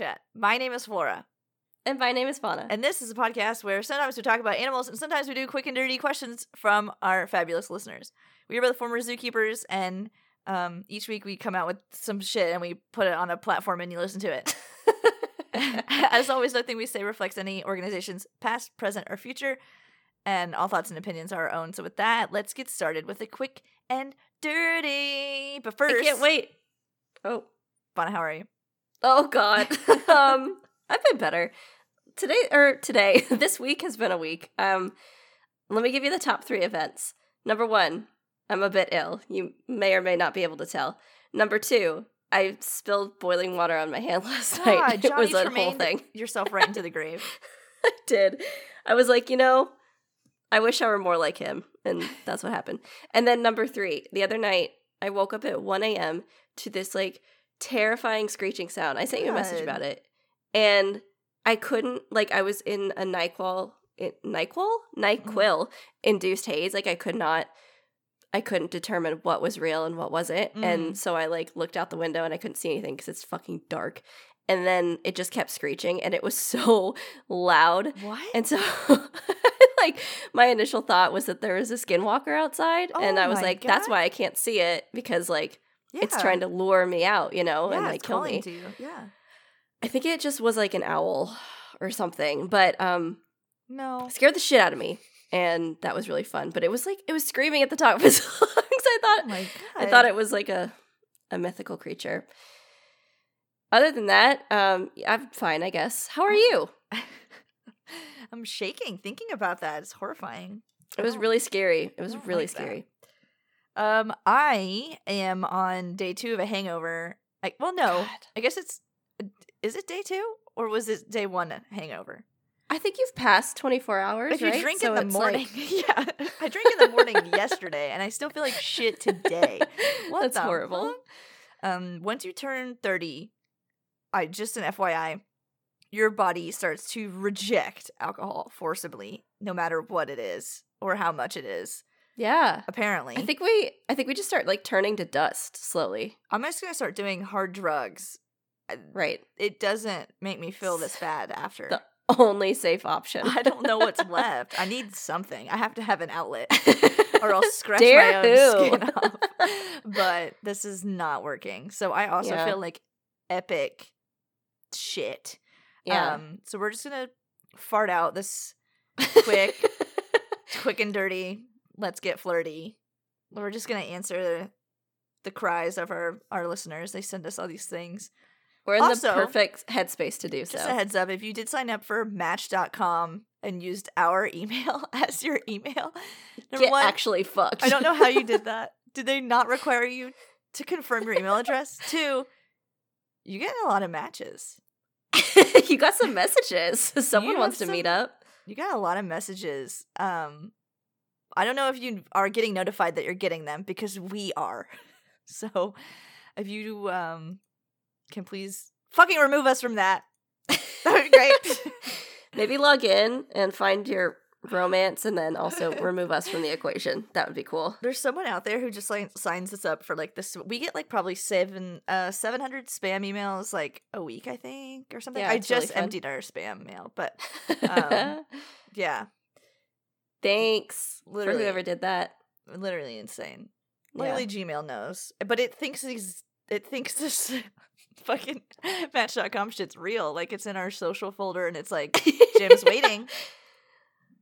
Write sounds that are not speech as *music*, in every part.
Chat. My name is Flora, And my name is Fauna. and this is a podcast where sometimes we talk about animals and sometimes we do quick and dirty questions from our fabulous listeners. We are both former zookeepers, and um, each week we come out with some shit and we put it on a platform and you listen to it. *laughs* As always, nothing we say reflects any organization's past, present, or future, and all thoughts and opinions are our own. So, with that, let's get started with a quick and dirty. But first, I can't wait. Oh. Fauna, how are you? Oh God. *laughs* *laughs* um, I've been better. Today or today, *laughs* this week has been a week. Um, let me give you the top three events. Number one, I'm a bit ill. You may or may not be able to tell. Number two, I spilled boiling water on my hand last God, night. it was Johnny a whole thing. Yourself right into the grave. I did. I was like, you know, I wish I were more like him. And that's what happened. And then number three, the other night, I woke up at 1 a.m. to this like terrifying screeching sound. I sent you a message about it. And I couldn't, like, I was in a NyQuil, NyQuil? NyQuil induced haze. Like, I could not. I couldn't determine what was real and what wasn't. Mm. And so I like looked out the window and I couldn't see anything because it's fucking dark. And then it just kept screeching and it was *laughs* so loud. What? And so, *laughs* like, my initial thought was that there was a skinwalker outside. and Oh I was like, that's why I can't see it because, like, yeah. it's trying to lure me out, you know, yeah, and like kill me. Yeah. I think it just was like an owl or something, but um, No. scared the shit out of me. And that was really fun. But it was like, it was screaming at the top of its *laughs* lungs. I Oh thought, god. I thought it was like a, a mythical creature. Other than that, um, I'm fine, I guess. How are you? *laughs* I'm shaking thinking about that. It's horrifying. It was really scary. It was really like scary. Um, I am on day two of a hangover. I, well, no, God. I guess it's. Is it day two or was it day one hangover? I think you've passed 24 hours. if you right? drink So in the morning, like- *laughs* yeah, I drank in the morning *laughs* yesterday, and I still feel like shit today. What That's horrible. fuck? Um, once you turn thirty, I just an FYI, your body starts to reject alcohol forcibly, no matter what it is or how much it is. Yeah. Apparently, I think we I think we just start like turning to dust slowly. I'm just gonna start doing hard drugs. Right. It doesn't make me feel this bad after. The only safe option. I don't know what's *laughs* left. I need something. I have to have an outlet. *laughs* or I'll scratch Dare my own who? skin off. But this is not working. So I also Yeah. feel like epic shit. yeah. Um, so we're just gonna fart out this *laughs* quick, quick and dirty. Let's get flirty. We're just gonna answer the, the cries of our our listeners. They send us all these things. We're in Also- the perfect headspace to do so. Just a heads up, if you did sign up for Match.com and used our email *laughs* as your email, number Get one, actually fucked. I don't know how you did *laughs* that. Did they not require you to confirm your email address? *laughs* Two, you get a lot of matches. you got some messages. Someone wants to meet up. You got a lot of messages. Um, I don't know if you are getting notified that you're getting them because we are. *laughs* So, if you um can please fucking remove us from that, *laughs* that would be great. *laughs* Maybe log in and find your romance and then also remove us from the equation. That would be cool. There's someone out there who just like signs us up for like this. We get like probably seven, uh, seven hundred spam emails like a week, I think, or something. Yeah, I it's really just emptied our spam mail, but Um, yeah, Thanks literally. for whoever did that. literally insane. Yeah. Literally, Gmail knows, but it thinks these. It thinks this *laughs* fucking *laughs* Match.com shit's real. Like it's in our social folder, and it's like Jim's waiting. *laughs*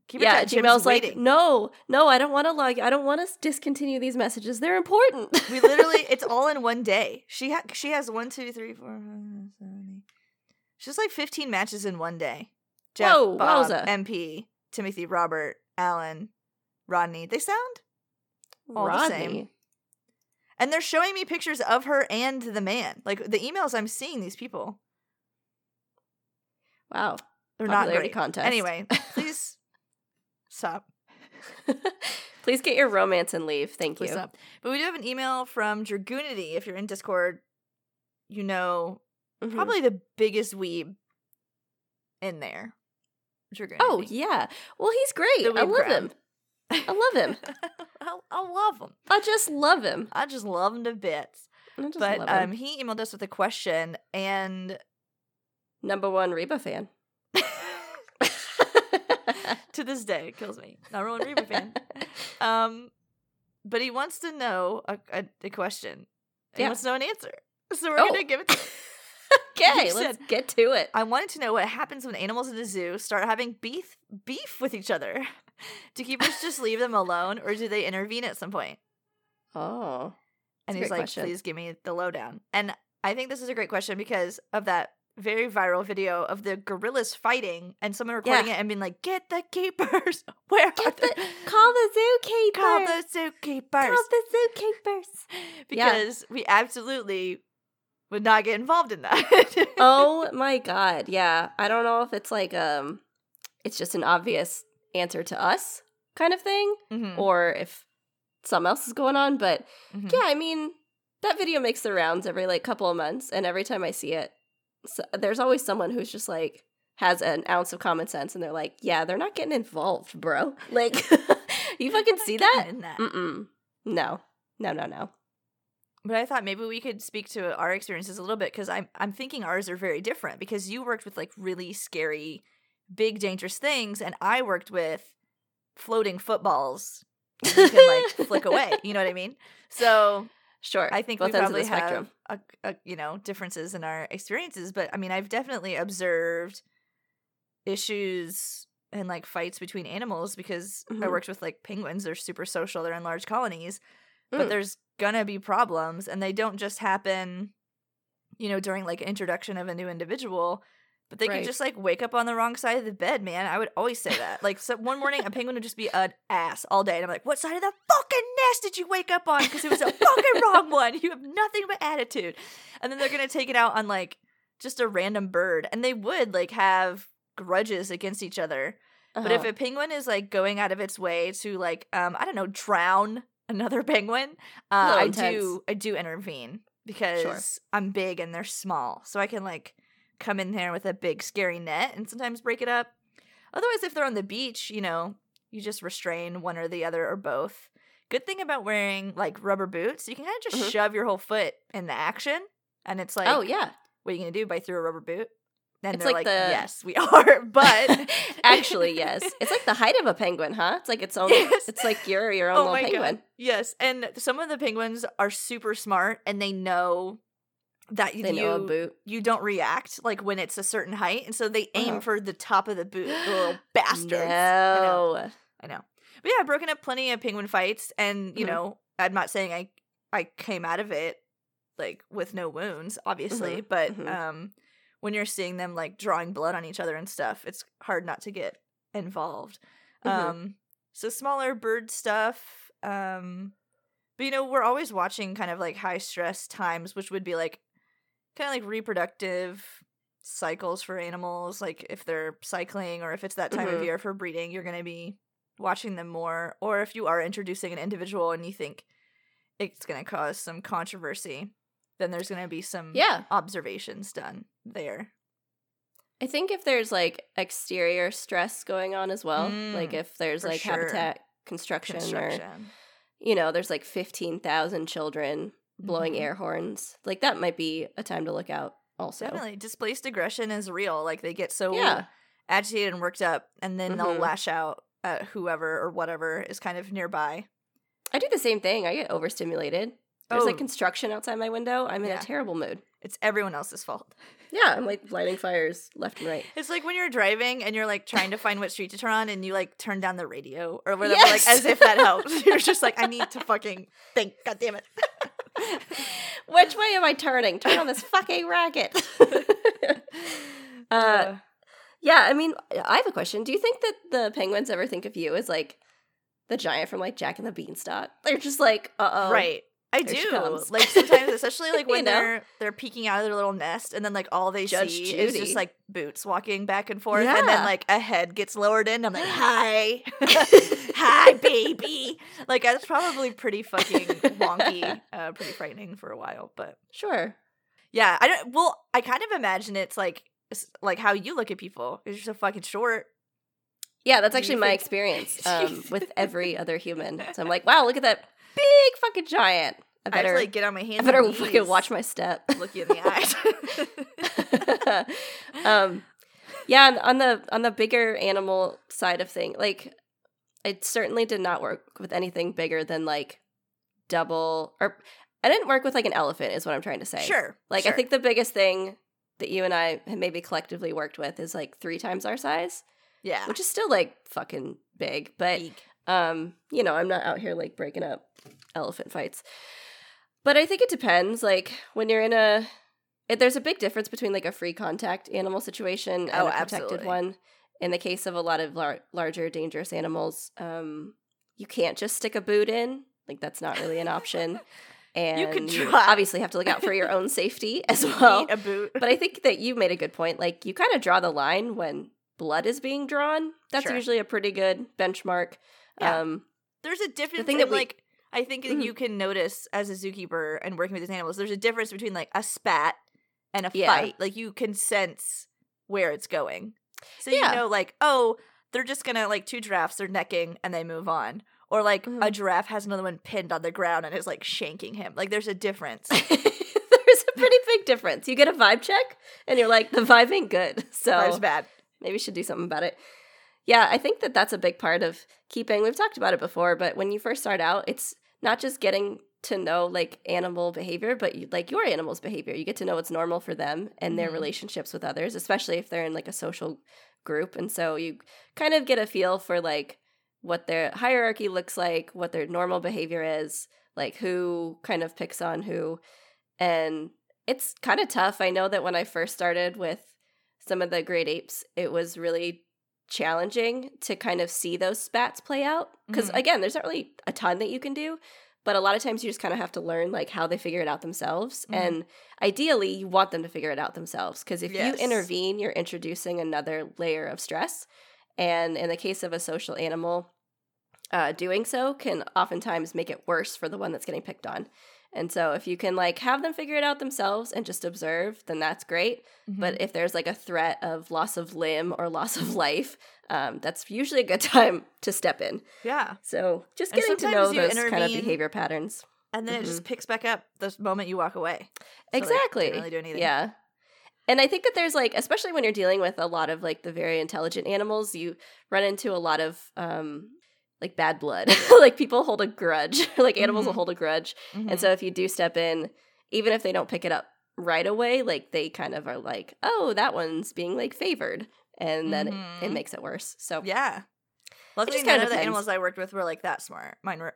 Keep it yeah, Gmail's like, waiting. no, no, I don't want to log. I don't want to discontinue these messages. They're important. We literally, it's all in one day. She ha- she has one, two, three, four, five, seven, eight. She's like fifteen matches in one day. Jeff, Whoa, Bob, wowza. MP, Timothy, Robert, Alan, Rodney. They sound, All the same. And they're showing me pictures of her and the man. Like the emails I'm seeing, these people, Wow. they're not Popularity great. contest. Anyway, *laughs* please stop. *laughs* Please get your romance and leave. Thank Please you. stop. But we do have an email from Dragoonity. If you're in Discord, you know Mhm. probably the biggest weeb in there. Oh yeah. Well, he's great. I love him. I love him. *laughs* I, I love him. I just love him. I just love him to bits. But um, he emailed us with a question, and Number one Reba fan. *laughs* *laughs* to this day, it kills me. Number one Reba fan. Um, but he wants to know a, a, a question. He Yeah. wants to know an answer. So we're Oh. gonna give it. To okay, let's said- get to it. I wanted to know what happens when animals in a zoo start having beef beef with each other. *laughs* Do keepers just *laughs* leave them alone, or do they intervene at some point? Oh. And he's like, question. please give me the lowdown. And I think this is a great question because of that very viral video of the gorillas fighting and someone recording Yeah. it and being like, get the keepers. *laughs* Where are Get they? the, call the zookeeper. Call the zookeepers. Call the zookeepers. Yeah. because we absolutely would not get involved in that. *laughs* oh my god, yeah. I don't know if it's like um it's just an obvious answer to us kind of thing Mhm, or if something else is going on, but mhm. yeah, I mean, that video makes the rounds every like couple of months and every time I see it, so, there's always someone who's just like has an ounce of common sense and they're like, "Yeah, they're not getting involved, bro." *laughs* Like *laughs* you fucking see that? that. Mm-mm. No. No, no, no. But I thought maybe we could speak to our experiences a little bit because I'm I'm thinking ours are very different because you worked with like really scary, big dangerous things, and I worked with floating footballs that you can like flick away. You know what I mean? So Sure. I think both we probably have a, a, you know differences in our experiences. But I mean, I've definitely observed issues and like fights between animals because I Mhm. worked with like penguins. They're super social. They're in large colonies but Mm. there's gonna be problems and they don't just happen you know during like introduction of a new individual but they Right. could just like wake up on the wrong side of the bed man. I would always say that. Like so one morning a penguin would just be an ass all day and i'm like what side of the fucking nest did you wake up on? Because it was a fucking wrong one. You have nothing but attitude. And then they're gonna take it out on like just a random bird and they would like have grudges against each other. But if Uh-huh. a penguin is like going out of its way to like um I don't know drown another *laughs* penguin, uh, I intense. do I do intervene because I'm big and they're small, so I can like come in there with a big scary net and sometimes break it up. Otherwise, if they're on the beach, you know, you just restrain one or the other or both. Good thing about wearing like rubber boots, you can kind of just Mhm. shove your whole foot in the action, and it's like, oh yeah. what are you gonna do? Bite through a rubber boot? And It's they're like like, the- yes, we *laughs* are, but *laughs* Actually, yes. It's like the height of a penguin, huh? It's like its own. Yes. It's like you're your own oh little my penguin. god yes and some of the penguins are super smart and they know that They you know a boot. you don't react like when it's a certain height and so they aim Uh-huh. for the top of the boot the little *gasps* bastards I know. No. I know but yeah i've broken up plenty of penguin fights and you Mhm. know i'm not saying i i came out of it like with no wounds obviously but mhm. um when you're seeing them like drawing blood on each other and stuff it's hard not to get involved Mhm. um so smaller bird stuff um but you know we're always watching kind of like high stress times which would be like kind of like reproductive cycles for animals like if they're cycling or if it's that time of Mhm. year for breeding you're going to be watching them more or if you are introducing an individual and you think it's going to cause some controversy then there's going to be some Yeah. observations done there I think if there's like exterior stress going on as well, like Mm, if there's like sure. habitat construction, or you know, there's like 15,000 children blowing Mhm. air horns, like that might be a time to look out also. definitely displaced aggression is real like they get so Yeah. agitated and worked up and then they'll Mhm. lash out at whoever or whatever is kind of nearby I do the same thing. I get overstimulated. There's Oh. like construction outside my window. I'm in Yeah. a terrible mood. it's everyone else's fault Yeah, I'm like lighting fires left and right. it's like when you're driving and you're like trying to find what street to turn on and you like turn down the radio or whatever Yes! like as if that helps *laughs* you're just like i need to fucking think god damn it *laughs* Which way am I turning? Turn on this fucking racket. *laughs* uh, yeah, I mean, I have a question. Do you think that the penguins ever think of you as like the giant from like Jack and the Beanstalk? They're just like, uh oh. right I do. Like sometimes, especially like *laughs* You when know? they're they're peeking out of their little nest, and then like all they Judge see is just like boots walking back and forth, and then like a head gets lowered in. I'm like, *gasps* hi, *laughs* hi, baby. Like that's probably pretty fucking wonky, *laughs* uh, pretty frightening for a while. But Sure. yeah, I don't. Well, I kind of imagine it's like it's like how you look at people because you're so fucking short. Yeah, that's actually my experience um, with every other human. So I'm like, wow, look at that big fucking giant. I I better, to like get on my hands. I better *laughs* fucking watch my step. look you in the eyes. *laughs* um, yeah, on, on the on the bigger animal side of thing, like I certainly did not work with anything bigger than like double or I didn't work with like an elephant is what I'm trying to say. Sure. Like sure. I think the biggest thing that you and I have maybe collectively worked with is like three times our size, yeah. which is still like fucking big. But Eek. Um, you know, I'm not out here like breaking up elephant fights. But I think it depends. Like when you're in a, it, there's a big difference between like a free contact animal situation and Oh, a protected absolutely. one. In the case of a lot of lar- larger dangerous animals, um, you can't just stick a boot in. Like that's not really an option. *laughs* And you can try. obviously have to look out for your own *laughs* safety as well. Eat a boot. But I think that you made a good point. Like you kind of draw the line when blood is being drawn. That's Sure. usually a pretty good benchmark. Yeah. Um, there's a difference the thing in that we- like I think that Mhm. you can notice as a zookeeper and working with these animals. There's a difference between like a spat and a Yeah. fight. Like you can sense where it's going. So Yeah. you know, like oh, they're just gonna like two giraffes, they're necking and they move on. Or like a Mhm. giraffe has another one pinned on the ground and is like shanking him. Like there's a *laughs* difference. there's a pretty big difference. You get a vibe check, and you're like, the vibe ain't good. So That's bad. maybe we should do something about it. Yeah, I think that that's a big part of keeping. We've talked about it before, but when you first start out, it's not just getting to know like animal behavior, but you, like your animal's behavior. You get to know what's normal for them and their Mhm. relationships with others, especially if they're in like a social group. And so you kind of get a feel for like what their hierarchy looks like, what their normal behavior is, like who kind of picks on who. And it's kind of tough. I know that when I first started with some of the great apes, it was really challenging to kind of see those spats play out. Because Mhm. again, there's not really a ton that you can do, but a lot of times you just kind of have to learn like how they figure it out themselves. Mhm. And ideally, you want them to figure it out themselves. Because if Yes. you intervene, you're introducing another layer of stress. And in the case of a social animal, uh, doing so can oftentimes make it worse for the one that's getting picked on. And so if you can like have them figure it out themselves and just observe, then that's great. Mm-hmm. But if there's like a threat of loss of limb or loss of life, um, that's usually a good *laughs* time to step in. yeah. So just getting to know those kind of behavior patterns. And then it just picks back up the moment you walk away. So, exactly. really do anything. Yeah. And I think that there's like, especially when you're dealing with a lot of like the very intelligent animals, you run into a lot of um like bad blood. *laughs* *laughs* like people hold a grudge. *laughs* like animals will Mhm. hold a grudge. Mhm. And so if you do step in, even if they don't pick it up right away, like they kind of are like, oh, that one's being like favored. And then it, it Mhm. makes it worse. So Yeah. Luckily, just none of the animals I worked with were like that smart. Mine were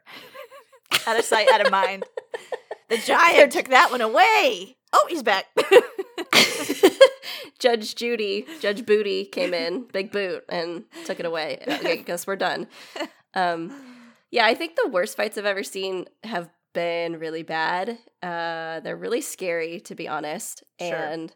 out of sight, out of mind. The giant took that one away. Oh, he's back. Judge Judy, Judge Booty came in, big boot, and took it away. Okay, guess we're done. Um, yeah, I think the worst fights I've ever seen have been really bad. Uh, they're really scary, to be honest. Sure. And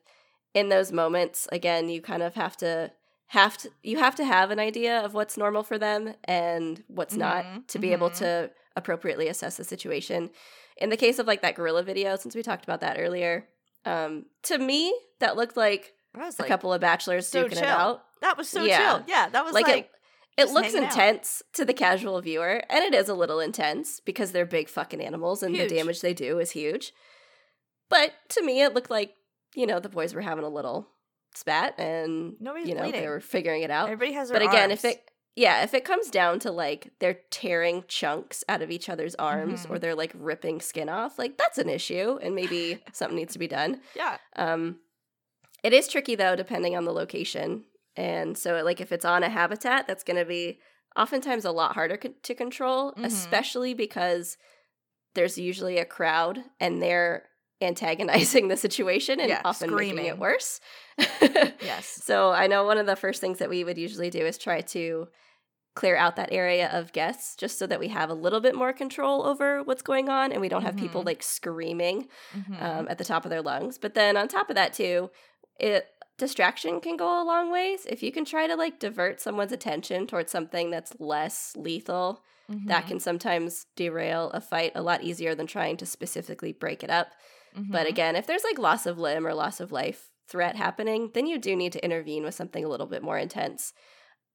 in those moments, again, you kind of have to have to you have to have an idea of what's normal for them and what's Mhm, not to be able mhm. to appropriately assess the situation. In the case of like that gorilla video, since we talked about that earlier, um, to me that looked like a like, couple of bachelors so duking it chill. out. that was so Yeah. chill. Yeah, that was Like, like, it, it looks hanging out. intense to the casual viewer, and it is a little intense because they're big fucking animals and Huge. the damage they do is huge. But to me, it looked like you know the boys were having a little spat, and Nobody's you know they were figuring it out. everybody has their But again, arms. if it yeah, if it comes down to like they're tearing chunks out of each other's arms Mhm. or they're like ripping skin off, like that's an issue, and maybe *laughs* something needs to be done. yeah, Um, it is tricky though, depending on the location. And so, like, if it's on a habitat, that's going to be oftentimes a lot harder co- to control, Mhm. especially because there's usually a crowd and they're antagonizing *laughs* the situation and Yeah, often making screaming. it worse. yes, *laughs* So I know one of the first things that we would usually do is try to clear out that area of guests just so that we have a little bit more control over what's going on and we don't have people Mhm. like screaming Mhm. um, at the top of their lungs. But then on top of that too, it distraction can go a long ways. If you can try to like divert someone's attention towards something that's less lethal, that Mhm. can sometimes derail a fight a lot easier than trying to specifically break it up. But Mhm. again, if there's like loss of limb or loss of life threat happening, then you do need to intervene with something a little bit more intense.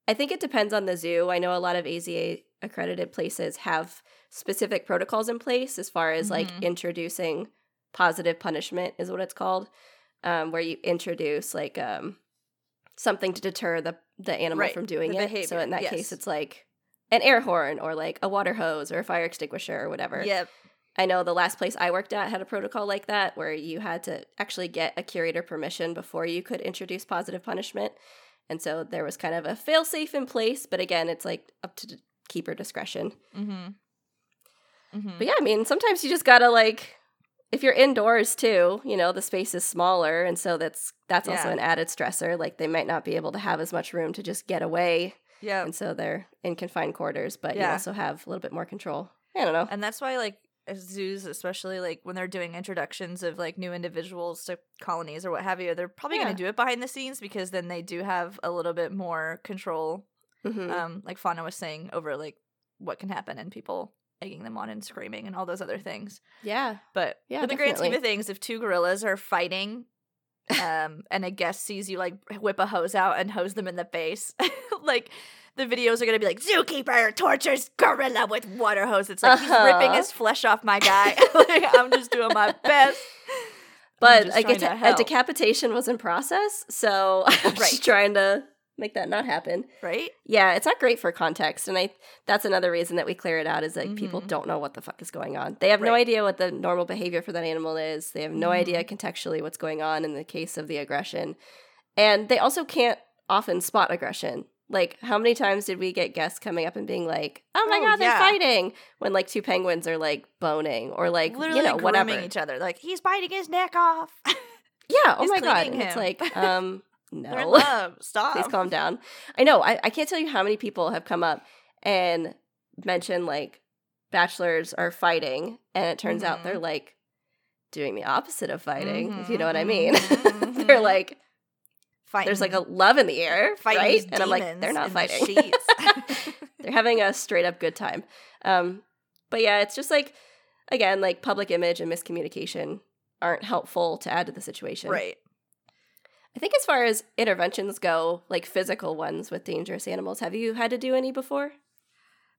I think it depends on the zoo. I know a lot of AZA accredited places have specific protocols in place as far as like Mhm. introducing positive punishment is what it's called. Um, where you introduce like um, something to deter the the animal Right, from doing it. So in that yes. case, it's like an air horn or like a water hose or a fire extinguisher or whatever. Yep. I know the last place I worked at had a protocol like that where you had to actually get a curator permission before you could introduce positive punishment. And so there was kind of a fail safe in place, but again, it's like up to d- keeper discretion. Mm-hmm. Mm-hmm. But yeah, I mean, sometimes you just gotta like, if you're indoors too, you know, the space is smaller, and so that's that's also an added stressor. Like they might not be able to have as much room to just get away, Yeah. and so they're in confined quarters. But you also have a little bit more control. I don't know. And that's why, like, zoos, especially like when they're doing introductions of like new individuals to colonies or what have you, they're probably Yeah. going to do it behind the scenes because then they do have a little bit more control. Mhm. Um, like Fauna was saying over like what can happen and people egging them on and screaming and all those other things. yeah, But Yeah, in the grand scheme of things, if two gorillas are fighting, um, *laughs* and a guest sees you like whip a hose out and hose them in the face, *laughs* like the videos are gonna be like zookeeper tortures gorilla with water hose. It's like he's ripping Uh-huh. his flesh off my guy. *laughs* like, I'm just doing my best. But a, to a decapitation was in process, so I'm Right. just trying to make that not happen. right? Yeah, it's not great for context, and I that's another reason that we clear it out is that people Mhm. don't know what the fuck is going on. They have no idea what the normal behavior for that animal is. They have no Mhm. idea contextually what's going on in the case of the aggression, and they also can't often spot aggression. Like, how many times did we get guests coming up and being like, "Oh my Oh, god, they're yeah. fighting," when like two penguins are like boning or like Literally you know whatever. each other. Like he's biting his neck off. *laughs* Yeah. Oh He's my god. And it's like, *laughs* um, They're in no. love. *laughs* Stop. Please calm down. I know. I, I can't tell you how many people have come up and mentioned like bachelors are fighting, and it turns out Mhm. they're like doing the opposite of fighting, if you know what I Mhm, mean. mhm, *laughs* they're like, Fighting. there's like a love in the air, fighting right? And I'm like, they're not in the fighting. *laughs* they're having a straight up good time. Um, but yeah, it's just like, again, like public image and miscommunication aren't helpful to add to the situation. right. I think as far as interventions go, like physical ones with dangerous animals, have you had to do any before?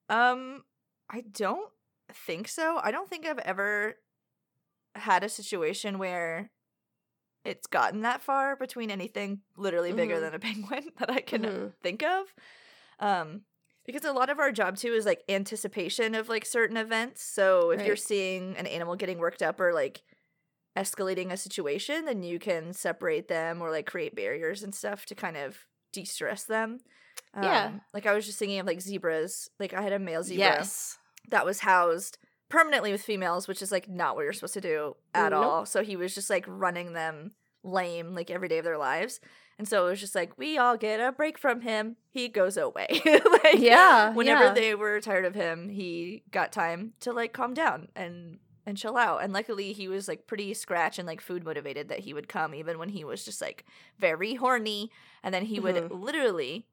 Um, I don't think so. I don't think I've ever had a situation where it's gotten that far between anything literally bigger Mhm. than a *laughs* penguin that I can Mhm. think of. Um, because a lot of our job too is like anticipation of like certain events. So if you're seeing an animal getting worked up or like escalating a situation, then you can separate them or like create barriers and stuff to kind of de-stress them. Yeah. Um, like I was just thinking of like zebras. Like I had a male zebra Yes. that was housed permanently with females, which is like not what you're supposed to do at Nope. all. So he was just like running them lame like every day of their lives. And so it was just like we all get a break from him. He goes away. *laughs* like Yeah. whenever yeah. they were tired of him, he got time to like calm down and and chill out. And luckily he was like pretty scratch and like food motivated that he would come even when he was just like very horny. And then he would Mhm. literally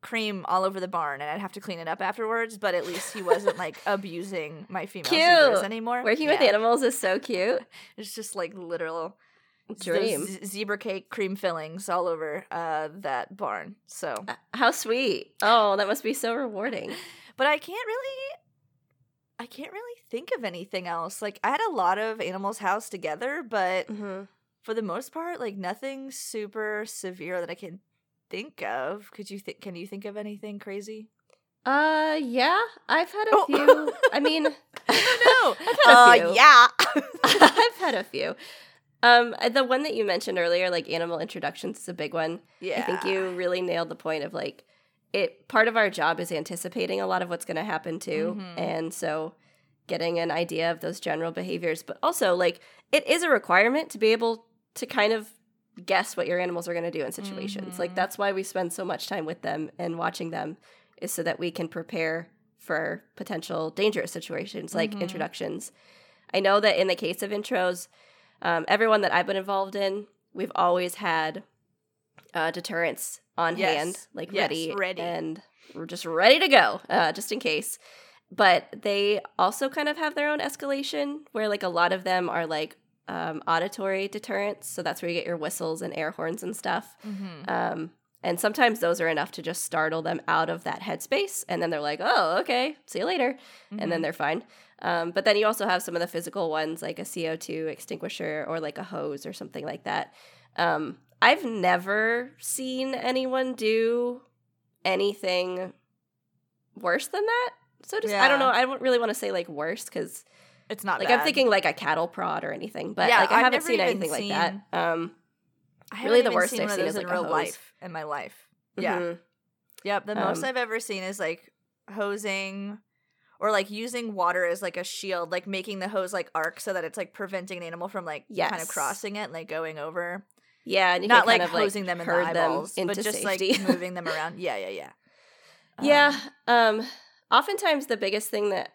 cream all over the barn and I'd have to clean it up afterwards, but at least he wasn't like *laughs* abusing my female zebras anymore. Working with animals is so cute. *laughs* It's just like literal Dream. z- zebra cake cream fillings all over uh that barn. So Uh, How sweet. Oh, that must be so rewarding. *laughs* but I can't really I can't really think of anything else. Like I had a lot of animals housed together, but hmm for the most part, like nothing super severe that I can think of. Could you think can you think of anything crazy? Uh, yeah. I've had a Oh. few. I mean, *laughs* *laughs* No. I've had a few. Uh, yeah. *laughs* I've had a few. Um, the one that you mentioned earlier, like animal introductions, is a big one. yeah. I think you really nailed the point of like it part of our job is anticipating a lot of what's going to happen too. Mhm. And so getting an idea of those general behaviors, but also like it is a requirement to be able to kind of guess what your animals are going to do in situations. Like Mhm. that's why we spend so much time with them and watching them is so that we can prepare for potential dangerous situations like Mhm. introductions. I know that in the case of intros, um, everyone that I've been involved in, we've always had uh, deterrents on Yes. hand, like Yes, ready, ready. and we're just ready to go, uh, just in case. But they also kind of have their own escalation, where like a lot of them are like um, auditory deterrents, so that's where you get your whistles and air horns and stuff. Mhm. Um, and sometimes those are enough to just startle them out of that headspace, and then they're like, "Oh, okay, see you later," and Mhm. then they're fine. Um, but then you also have some of the physical ones, like a CO2 extinguisher or like a hose or something like that. Um, I've never seen anyone do anything worse than that. So just I don't know. I don't really want to say like worse because It's not like bad. I'm thinking like a cattle prod or anything, but Yeah, like I I've haven't seen anything like that. Um, I really the worst seen I've seen is, in like, a real life in my life. Yeah. mhm. Yep. The most Um, I've ever seen is like hosing or like using water as like a shield, like making the hose like arc so that it's like preventing an animal from like kind of crossing it and like going over. Yeah, and you Not can kind like of, like, them in the eyeballs, but just safety. like *laughs* moving them around. Yeah, yeah, yeah. Yeah. Um, Um oftentimes the biggest thing that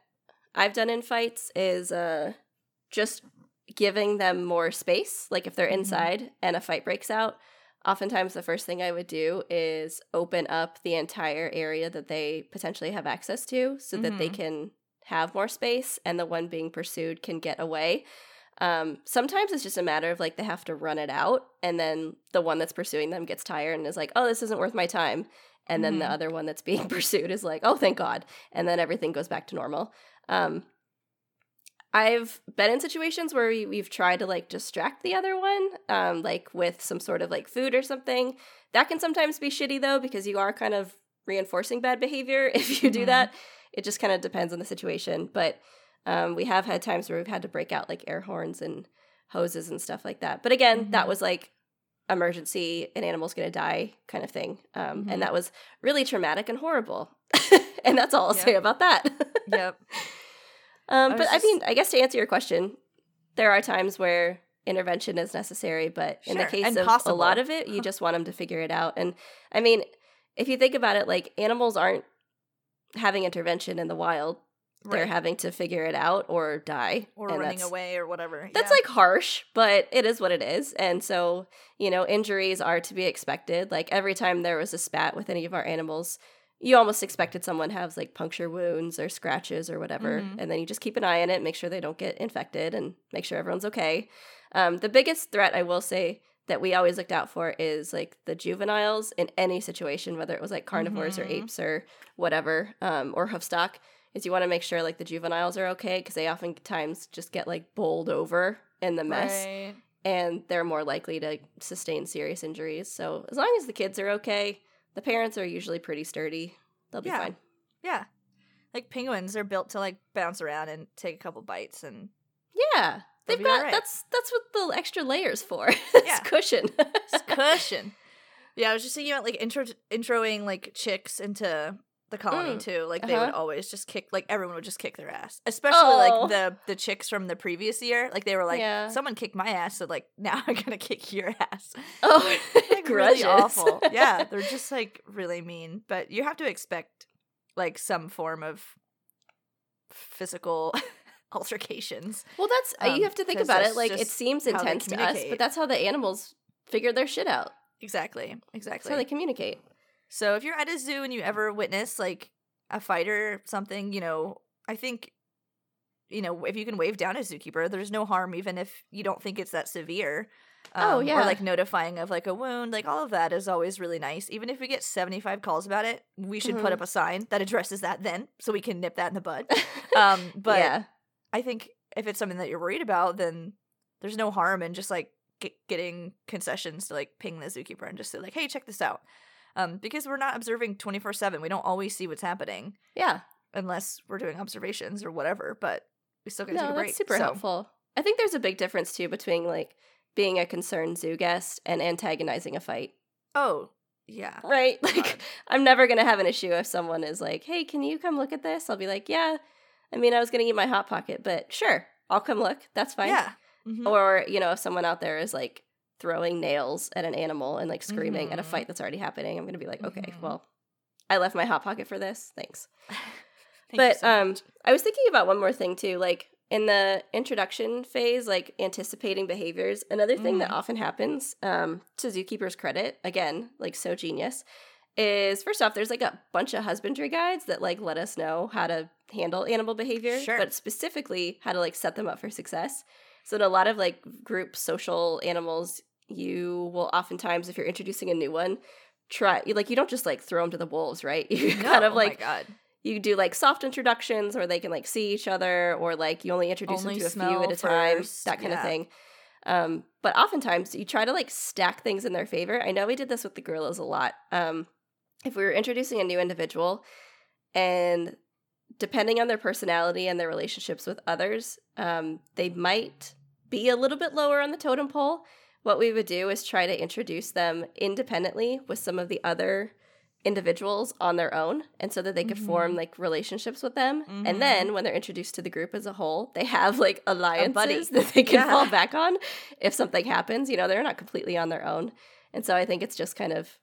I've done in fights is uh just giving them more space. Like if they're Mhm. inside and a fight breaks out, oftentimes the first thing I would do is open up the entire area that they potentially have access to so that they Mhm. can have more space and the one being pursued can get away. Um, sometimes it's just a matter of like they have to run it out, and then the one that's pursuing them gets tired and is like, "Oh, this isn't worth my time." And then the Mhm. other one that's being *laughs* pursued is like, "Oh, thank God!" And then everything goes back to normal. Um, I've been in situations where we, we've tried to like distract the other one, um, like with some sort of like food or something. That can sometimes be shitty though because you are kind of reinforcing bad behavior *laughs* if you do Mhm. that. It just kind of depends on the situation, but um, we have had times where we've had to break out like air horns and hoses and stuff like that. But again, that Mhm. was like emergency, an animal's gonna die kind of thing, um, Mhm. and that was really traumatic and horrible. *laughs* and that's all I'll say about that. Yep. *laughs* Um, I but was I mean, I guess to answer your question, there are times where intervention is necessary, but in the case and of a lot of it, you *laughs* just want them to figure it out. And I mean, if you think about it, like animals aren't having intervention in the wild; they're Right. having to figure it out or die, or running away or whatever. That's yeah. like harsh, but it is what it is. And so, you know, injuries are to be expected. Like every time there was a spat with any of our animals, you almost expected someone has like puncture wounds or scratches or whatever. Mhm. And then you just keep an eye on it, make sure they don't get infected and make sure everyone's okay. Um, the biggest threat I will say that we always looked out for is like the juveniles in any situation, whether it was like carnivores or Mhm. apes or whatever, um, or hoofstock, is you want to make sure like the juveniles are okay because they oftentimes just get like bowled over in the mess Right. and they're more likely to sustain serious injuries. So as long as the kids are okay, the parents are usually pretty sturdy. They'll be Yeah. fine. Yeah. Like penguins are built to like bounce around and take a couple bites and Yeah. They've got alright. that's that's what the extra layers for. *laughs* it's Yeah. cushion. it's cushion. yeah, I was just thinking about like intro introing like chicks into the colony Mm. too. Like they would Uh-huh. always just kick like everyone would just kick their ass. Especially Oh. like the the chicks from the previous year. Like they were like, Yeah. someone kicked my ass, so like *laughs* now I'm gonna kick your ass. oh, *laughs* *laughs* like really awful. Yeah, they're just like really mean. But you have to expect like some form of physical altercations. Well, that's uh, Um, you have to think about it. Like it seems intense to us, but that's how the animals figure their shit out. Exactly. That's Exactly. how they communicate. So if you're at a zoo and you ever witness like a fighter or something, you know, I think you know, if you can wave down a zookeeper, there's no harm even if you don't think it's that severe. Oh, Um, yeah. Or like notifying of like a wound, like all of that is always really nice. Even if we get 75 calls about it, we should Mm-hmm. put up a sign that addresses that then so we can nip that in the bud. *laughs* Um, but yeah, I think if it's something that you're worried about, then there's no harm in just like get, getting concessions to like ping the zookeeper and just say like, "Hey, check this out," um, because we're not observing twenty four seven. We don't always see what's happening yeah. unless we're doing observations or whatever. But we still gotta No, take a break. that's super so- helpful. I think there's a big difference too between like being a concerned zoo guest and antagonizing a fight. Oh yeah, Right? God. Like I'm never going to have an issue if someone is like, "Hey, can you come look at this?" I'll be like, "Yeah." I mean, I was going to eat my hot pocket, but sure, I'll come look. That's fine. yeah. Mhm. Or, you know, if someone out there is like throwing nails at an animal and like screaming at a Mhm. fight that's already happening, I'm to be like, "Okay, Mhm. well, I left my hot pocket for this. Thanks." *laughs* Thank but so um. I was thinking about one more thing too, like in the introduction phase, like anticipating behaviors. Another thing that Mhm. often happens, um, to zookeepers' credit, again, like so genius, is first off, there's like a bunch of husbandry guides that like let us know how to handle animal behavior, Sure. but specifically how to like set them up for success. So in a lot of like group social animals, you will oftentimes, if you're introducing a new one, try like you don't just like throw them to the wolves, right? *laughs* You No, kind of oh like God. you do like soft introductions where they can like see each other or like you only introduce Only them to a few at a time first, that kind of thing Um, but oftentimes you try to like stack things in their favor. I know we did this with the gorillas a lot. Um, if we were introducing a new individual and depending on their personality and their relationships with others, um, they might be a little bit lower on the totem pole. What we would do is try to introduce them independently with some of the other individuals on their own and so that they could Mm-hmm. form like relationships with them. And then when they're introduced to the group as a whole they have like alliances *laughs* that they can Yeah. fall back on if something happens. You know they're not completely on their own. And so i think it's just kind of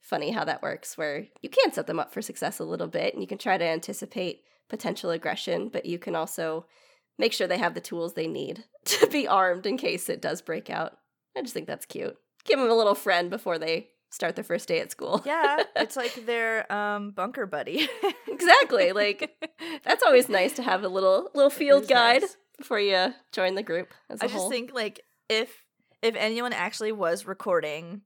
funny how that works where you can set them up for success a little bit and you can try to anticipate potential aggression but you can also make sure they have the tools they need *laughs* to be armed in case it does break out i just think that's cute give them a little friend before they start their first day at school Yeah, *laughs* it's like their um bunker buddy. *laughs* exactly like that's always nice to have a little little field guide nice. before you join the group as a I just whole. think like if if anyone actually was recording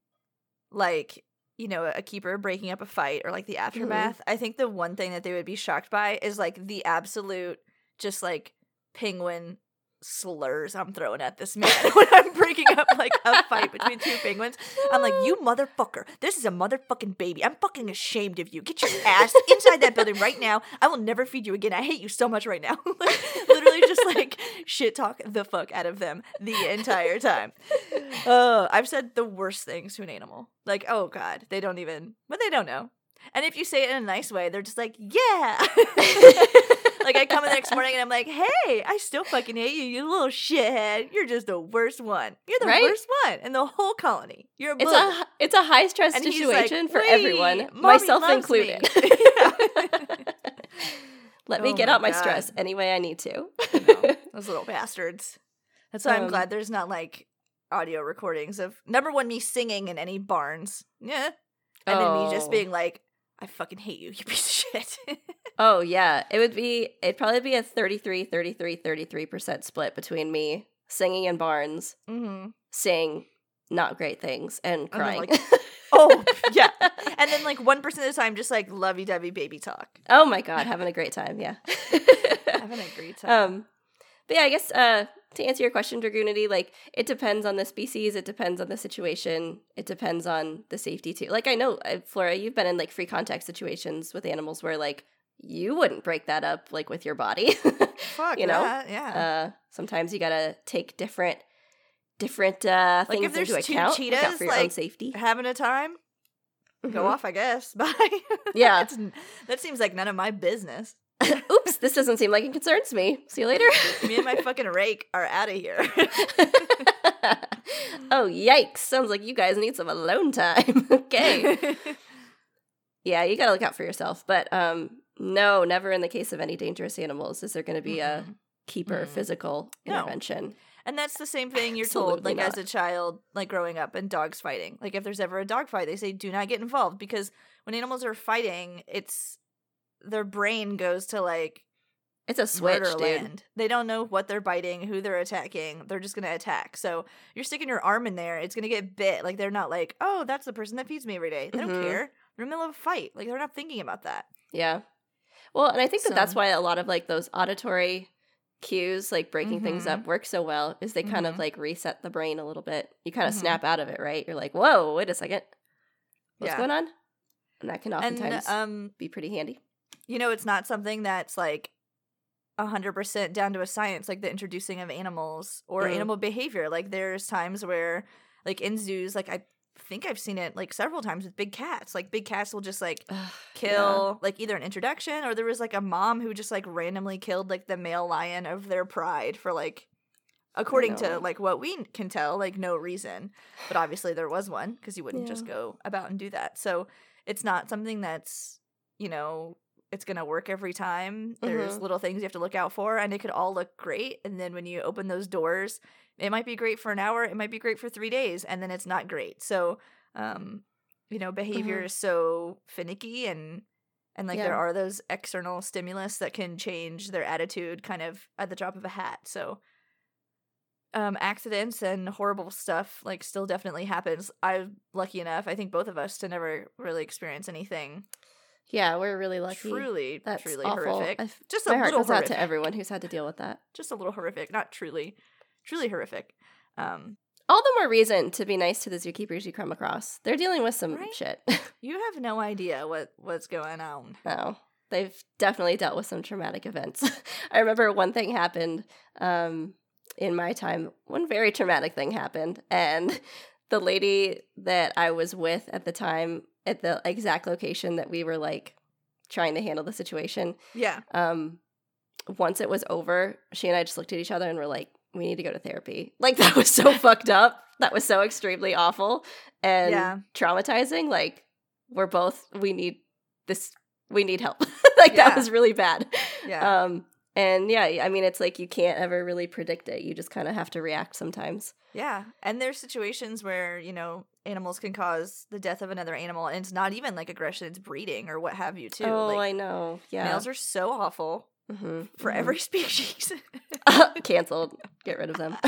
like you know a keeper breaking up a fight or like the Mm-hmm. aftermath, I think the one thing that they would be shocked by is like the absolute just like penguin slurs I'm throwing at this man *laughs* when I'm breaking up like a fight between two penguins. I'm like, you motherfucker, this is a motherfucking baby. I'm fucking ashamed of you. Get your ass inside that building right now. I will never feed you again. I hate you so much right now. *laughs* Literally just like shit talk the fuck out of them the entire time. Oh, I've said the worst things to an animal. Like, oh god, they don't even, but they don't know. And if you say it in a nice way, they're just like, yeah. *laughs* like I come in the next morning *laughs* and I'm like, hey, I still fucking hate you, you little shithead. You're just the worst one. You're the Right? worst one in the whole colony. You're a it's a it's a high stress And he's like, situation for everyone, myself loves me." included. *laughs* Let me Oh get my out my God. stress any way I need to. I *laughs* Those little bastards. That's why I'm Um, glad there's not like audio recordings of number one me singing in any barns. Yeah. And then me just Oh. being like, I fucking hate you, *laughs* you piece of shit. Oh yeah, it would be it'd probably be a 33 33 33% split between me singing in barns, mm-hmm. saying not great things and crying. like, *laughs* Oh, *laughs* yeah. And then like one percent of the time just like lovey dovey baby talk. oh my god, having a great time, yeah. Having a great time. um but yeah, I guess uh to answer your question, Dragoonity, like it depends on the species, it depends on the situation, it depends on the safety too. Like I know, uh, Flora, you've been in like free contact situations with animals where like you wouldn't break that up like with your body. *laughs* Fuck you know? that, yeah. uh sometimes you gotta take different different uh Like, things if there's into two account cheetahs, for your own like, safety. Having a time, go Mhm. off, I guess. *laughs* Bye. Yeah. That seems like none of my business. *laughs* Oops, this doesn't seem like it concerns me. See you later. Me and my fucking rake are out of here. *laughs* oh yikes! Sounds like you guys need some alone time. *laughs* okay. Yeah, you gotta look out for yourself. But um no, never in the case of any dangerous animals is there gonna be a Mm-mm. keeper Mm. physical No. intervention. And that's the same thing you're told, Absolutely like as a child, like growing up and dogs fighting. Like if there's ever a dog fight, they say do not get involved because when animals are fighting, it's their brain goes to like It's a switch, dude. They don't know what they're biting, who they're attacking. They're just gonna attack. So you're sticking your arm in there, it's gonna get bit. Like they're not like, oh, that's the person that feeds me every day. They don't Mhm. care. They're in the middle of a fight. Like they're not thinking about that. Yeah. Well, and I think that that's why a lot of like those auditory cues, like breaking things up, work so well. Is they kind of Mhm. like reset the brain a little bit. You kind of Mhm. snap out of it, right? You're like, whoa, wait a second, what's Yeah. going on? And that can oftentimes And um, be pretty handy. You know, it's not something that's like hundred percent down to a science, like the introducing of animals or Mm. animal behavior. Like there's times where, like in zoos, like I think I've seen it like several times with big cats. Like big cats will just like Ugh, kill like either an introduction or there was like a mom who just like randomly killed like the male lion of their pride for like according to like what we can tell like no reason but obviously there was one because you wouldn't just go about and do that so it's not something that's you know it's gonna work every time. There's Mhm. little things you have to look out for and it could all look great and then when you open those doors it might be great for an hour it might be great for three days and then it's not great. So um you know behavior Mhm. is so finicky and and like there are those external stimulus that can change their attitude kind of at the drop of a hat. So um accidents and horrible stuff like still definitely happens. I'm lucky enough i think both of us to never really experience anything Yeah, we're really lucky. truly That's truly awful. horrific I f- just My a heart little goes out to everyone who's had to deal with that. just a little horrific not truly truly horrific Um, All the more reason to be nice to the zookeepers you come across. They're dealing with some Right? shit. *laughs* you have no idea what what's going on. no, they've definitely dealt with some traumatic events. *laughs* I remember one thing happened um, in my time. One very traumatic thing happened, and *laughs* the lady that I was with at the time, at the exact location that we were like trying to handle the situation, Yeah. um once it was over she and i just looked at each other and were like we need to go to therapy *laughs* like that was so fucked up that was so extremely awful and Yeah. traumatizing like we're both we need this we need help *laughs* like Yeah. that was really bad Yeah. um and yeah i mean it's like you can't ever really predict it you just kind of have to react sometimes Yeah, and there's situations where you know animals can cause the death of another animal, and it's not even like aggression; it's breeding or what have you too. oh like, i know yeah males are so awful Mhm, for mhm. every *laughs* species *laughs* canceled get rid of them *laughs*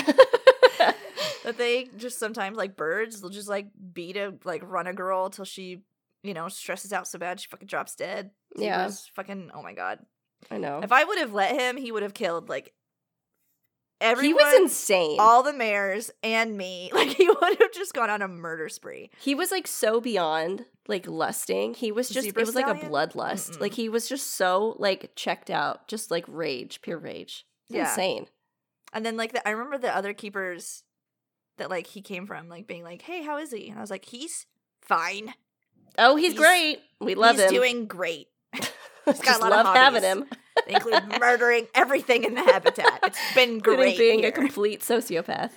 that they just sometimes like birds. They'll just like beat a like run a girl till she you know stresses out so bad she fucking drops dead. Yeah. Fucking oh my god. I know If I would have let him, he would have killed like everyone. he was insane all the mares and me. *laughs* Like he would have just gone on a murder spree. He was like so beyond like lusting. He was just Zebra it was like a stallion? bloodlust. Mm-mm. Like he was just so like checked out, just like rage, pure rage. Yeah. Insane. And then like the, I remember the other keepers that like he came from, like being like, "Hey, how is he?" And I was like, "He's fine. Oh, he's, He's- great. We love He's him. He's doing great. *laughs* just got a lot of love having him. They include *laughs* murdering everything in the habitat. It's been *laughs* Including great being here. a complete sociopath.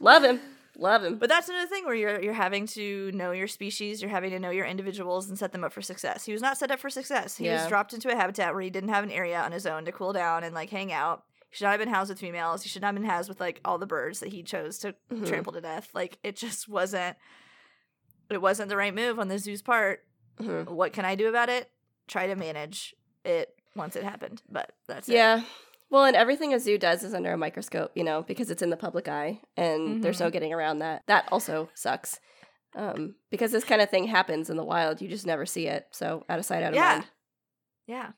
love him. Love him. But that's another thing where you're you're having to know your species, you're having to know your individuals and set them up for success. He was not set up for success. He was dropped into a habitat where he didn't have an area on his own to cool down and like hang out. He should not have been housed with females. He should not have been housed with like all the birds that he chose to Mhm. trample to death. Like it just wasn't it wasn't the right move on the zoo's part. Mhm. What can I do about it? Try to manage it once it happened. But that's it. Yeah. Well, and everything a zoo does is under a microscope, you know, because it's in the public eye and there's Mm-hmm. no getting around that. That also sucks. Um, because this kind of thing happens in the wild, you just never see it. So out of sight, out of Yeah. mind. Yeah.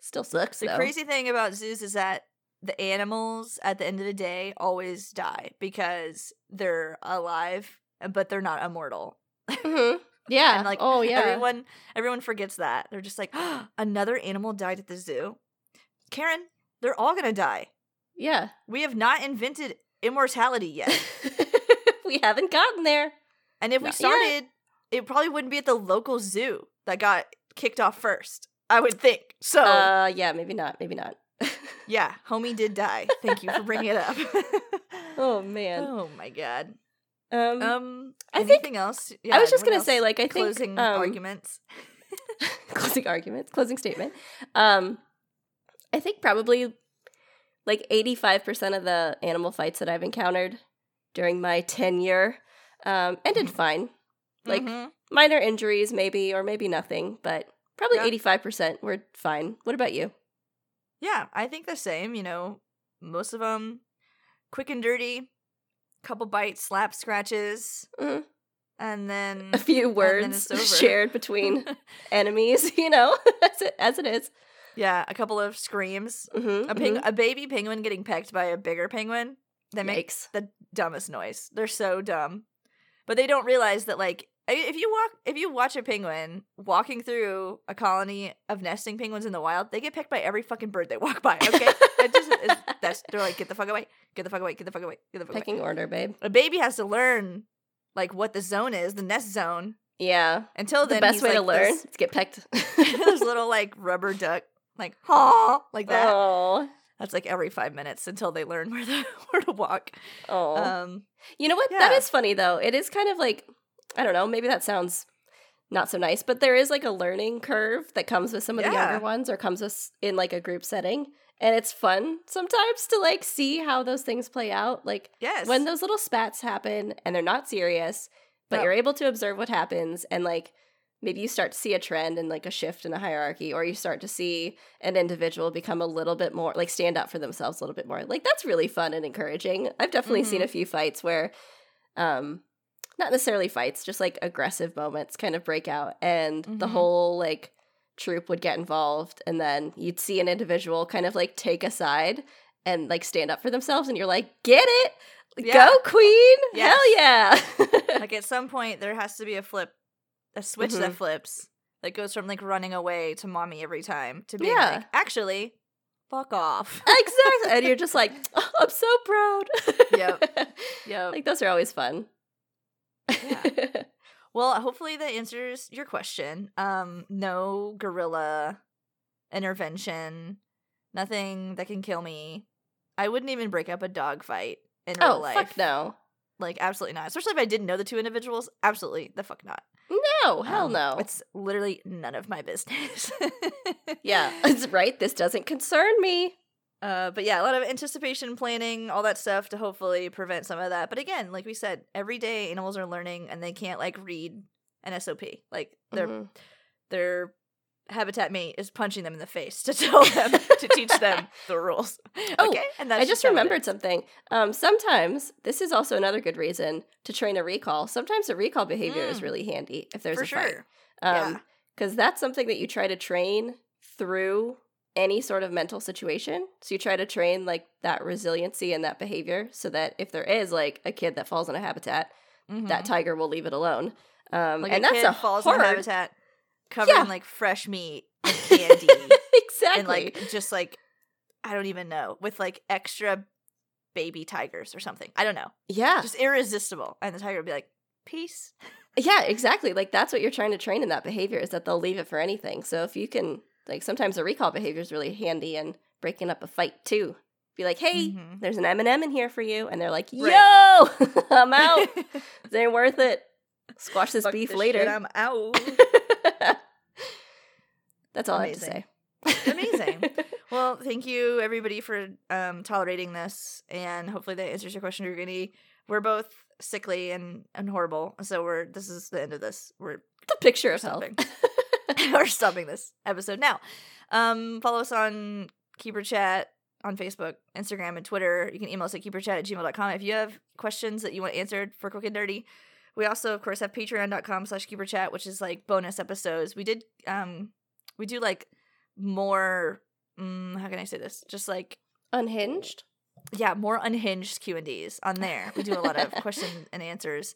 Still sucks. The though. crazy thing about zoos is that the animals at the end of the day always die because they're alive, but they're not immortal. Mhm. Yeah. And, like, oh yeah. Everyone everyone forgets that. They're just like, another animal died at the zoo. Karen, they're all gonna die. yeah. We have not invented immortality yet. *laughs* we haven't gotten there. And if we Not yet. started, it probably wouldn't be at the local zoo that got kicked off first. I would think. So Uh, yeah, maybe not. Maybe not. *laughs* yeah, homie did die. Thank you for bringing it up. *laughs* oh man. oh my god. Um, Um, I think- anything else? I was just gonna say, like, I think closing um, arguments. *laughs* closing arguments, closing statement. Um, I think probably like eighty-five percent of the animal fights that I've encountered during my tenure um, ended fine. Like Mhm. minor injuries, maybe, or maybe nothing, but probably eighty-five percent were fine. What about you? yeah, I think the same. You know, most of them quick and dirty, couple bites, slap, scratches, Mhm. and then A few words *laughs* shared between *laughs* enemies, you know, *laughs* as it as it is. yeah, a couple of screams. Mm-hmm, A ping- a baby penguin getting pecked by a bigger penguin. They make Yikes. the dumbest noise. They're so dumb. But they don't realize that like if you walk if you watch a penguin walking through a colony of nesting penguins in the wild, they get picked by every fucking bird they walk by, okay? it just is that's they're like get the fuck away. Get the fuck away. Get the fuck away. Get the fuck away. Pecking order, babe. A baby has to learn like what the zone is, the nest zone. Yeah. Until then, The best he's way to learn this, is get pecked. *laughs* this little like rubber duck like ha like that. Oh. That's like every 5 minutes until they learn *laughs* where to where to walk. Oh. Um you know what? That yeah. is funny though. It is kind of like I don't know, maybe that sounds not so nice, but there is like a learning curve that comes with some of the younger ones or comes with in like a group setting. And it's fun sometimes to like see how those things play out. Like yes. when those little spats happen and they're not serious, but No. you're able to observe what happens and like maybe you start to see a trend and like a shift in a hierarchy or you start to see an individual become a little bit more like stand up for themselves a little bit more. Like that's really fun and encouraging. I've definitely seen a few fights where um not necessarily fights, just like aggressive moments kind of break out and the Mhm. whole like troop would get involved and then you'd see an individual kind of like take a side and like stand up for themselves and you're like, "Get it? Yeah. Go queen! Yes. Hell yeah! *laughs* like at some point there has to be a flip a switch that Mhm. flips that goes from like running away to mommy every time to being Yeah. like actually fuck off *laughs* exactly. And you're just like, *laughs* oh, I'm so proud. Yep. yep like those are always fun. Yeah. Well hopefully that answers your question um no gorilla intervention nothing that can kill me i wouldn't even break up a dog fight in real oh, life fuck no. like absolutely not especially if i didn't know the two individuals absolutely the fuck not No, hell Um, no. It's literally none of my business. *laughs* yeah, *laughs* it's right. This doesn't concern me. Uh, but yeah, a lot of anticipation, planning, all that stuff to hopefully prevent some of that. But again, like we said, every day animals are learning and they can't like read an SOP. Like their Mhm. their habitat mate is punching them in the face to *laughs* tell them to teach them the rules. *laughs* Oh, okay, and that's I just remembered something. Um, sometimes this is also another good reason to train a recall. Sometimes a recall behavior is Mm. really handy if there's for a fight. sure. Um, yeah. because that's something that you try to train through any sort of mental situation. So you try to train like that resiliency and that behavior so that if there is like a kid that falls in a habitat, that Mhm. tiger will leave it alone. Um, like and a that's kid a falls hard, in a habitat covered Yeah. in like fresh meat *laughs* and candy. exactly. and like just like I don't even know with like extra baby tigers or something. I don't know. yeah, Just irresistible, and the tiger would be like, "Peace." yeah, exactly. Like that's what you're trying to train in that behavior is that they'll leave it for anything. So if you can, like, sometimes the recall behavior is really handy in breaking up a fight too. Be like, hey, Mhm. there's an M and m in here for you, and they're like, Right. yo, *laughs* I'm out. *laughs* This ain't worth it. Squash this Fuck beef this later. shit, I'm out. *laughs* That's all Amazing. I have to say. Amazing. well, thank you everybody for um, tolerating this, and hopefully that answers your question, Drugini. We're both sickly and, and horrible, so we're this is the end of this. We're the picture of health. Stopping. *laughs* we're stopping this episode now. Um, follow us on Keeper Chat on Facebook, Instagram, and Twitter. You can email us at keeperchat at gmail.com if you have questions that you want answered for Quick and Dirty. We also, of course, have patreon.com slash keeperchat, which is like bonus episodes. We did, um, we do like more, mm, how can I say this? Just like, Unhinged. yeah, more unhinged Q and D's on there. We do a lot of *laughs* question and answers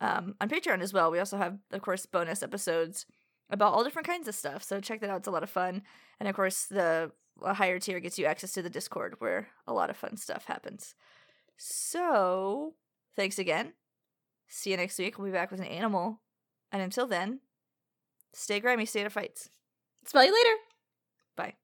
um, on Patreon as well. We also have, of course, bonus episodes about all different kinds of stuff. So check that out; it's a lot of fun. And of course, the higher tier gets you access to the Discord, where a lot of fun stuff happens. So thanks again. See you next week. We'll be back with an animal. And until then, stay grimy, stay out of fights. Smell you later. Bye.